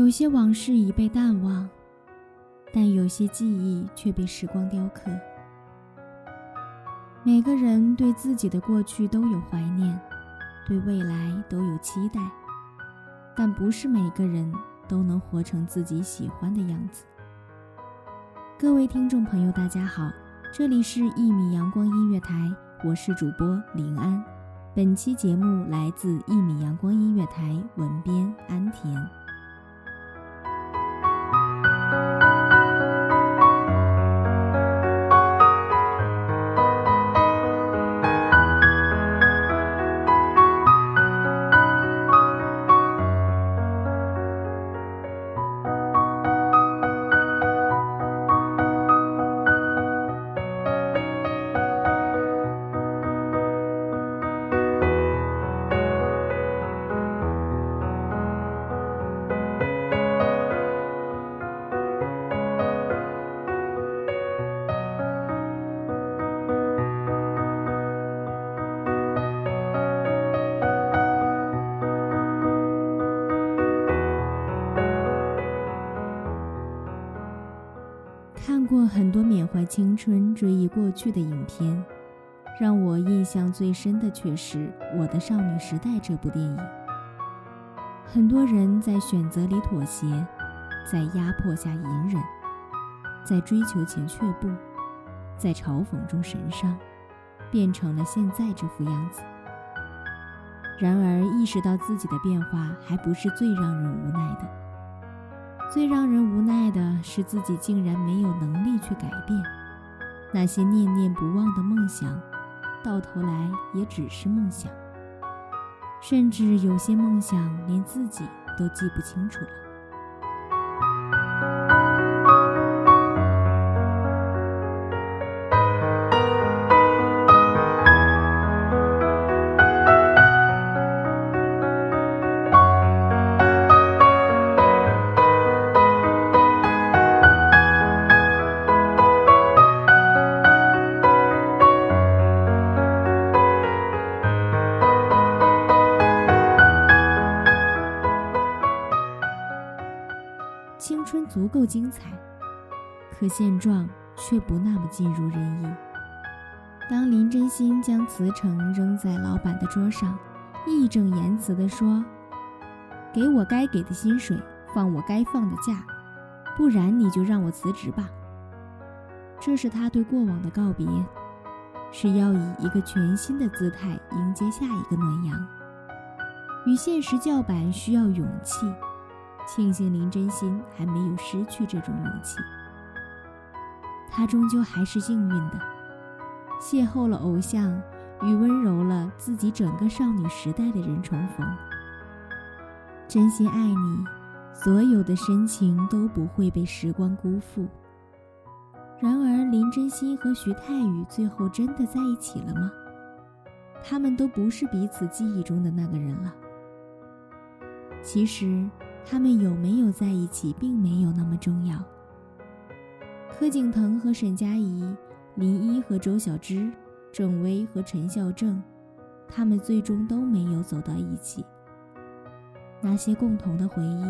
有些往事已被淡忘，但有些记忆却被时光雕刻。每个人对自己的过去都有怀念，对未来都有期待，但不是每个人都能活成自己喜欢的样子。各位听众朋友，大家好，这里是《一米阳光音乐台》，我是主播林安。本期节目来自《一米阳光音乐台》，文编安田。过很多缅怀青春、追忆过去的影片，让我印象最深的却是《我的少女时代》这部电影。很多人在选择里妥协，在压迫下隐忍，在追求前却步，在嘲讽中神伤，变成了现在这副样子。然而，意识到自己的变化，还不是最让人无奈的。最让人无奈的是，自己竟然没有能力去改变那些念念不忘的梦想，到头来也只是梦想，甚至有些梦想连自己都记不清楚了。春足够精彩，可现状却不那么尽如人意。当林真心将辞呈扔在老板的桌上，义正言辞地说：“给我该给的薪水，放我该放的假，不然你就让我辞职吧。”这是他对过往的告别，是要以一个全新的姿态迎接下一个暖阳。与现实叫板需要勇气。庆幸林真心还没有失去这种勇气，他终究还是幸运的，邂逅了偶像，与温柔了自己整个少女时代的人重逢。真心爱你，所有的深情都不会被时光辜负。然而，林真心和徐太宇最后真的在一起了吗？他们都不是彼此记忆中的那个人了。其实。他们有没有在一起，并没有那么重要。柯景腾和沈佳宜，林一和周小栀，郑薇和陈孝正，他们最终都没有走到一起。那些共同的回忆，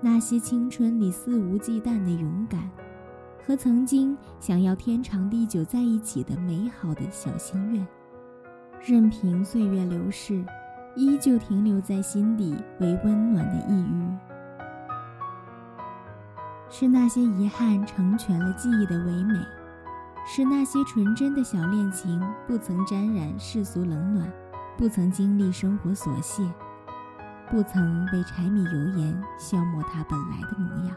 那些青春里肆无忌惮的勇敢，和曾经想要天长地久在一起的美好的小心愿，任凭岁月流逝，依旧停留在心底为温暖的一隅。是那些遗憾成全了记忆的唯美，是那些纯真的小恋情不曾沾染世俗冷暖，不曾经历生活琐屑，不曾被柴米油盐消磨它本来的模样。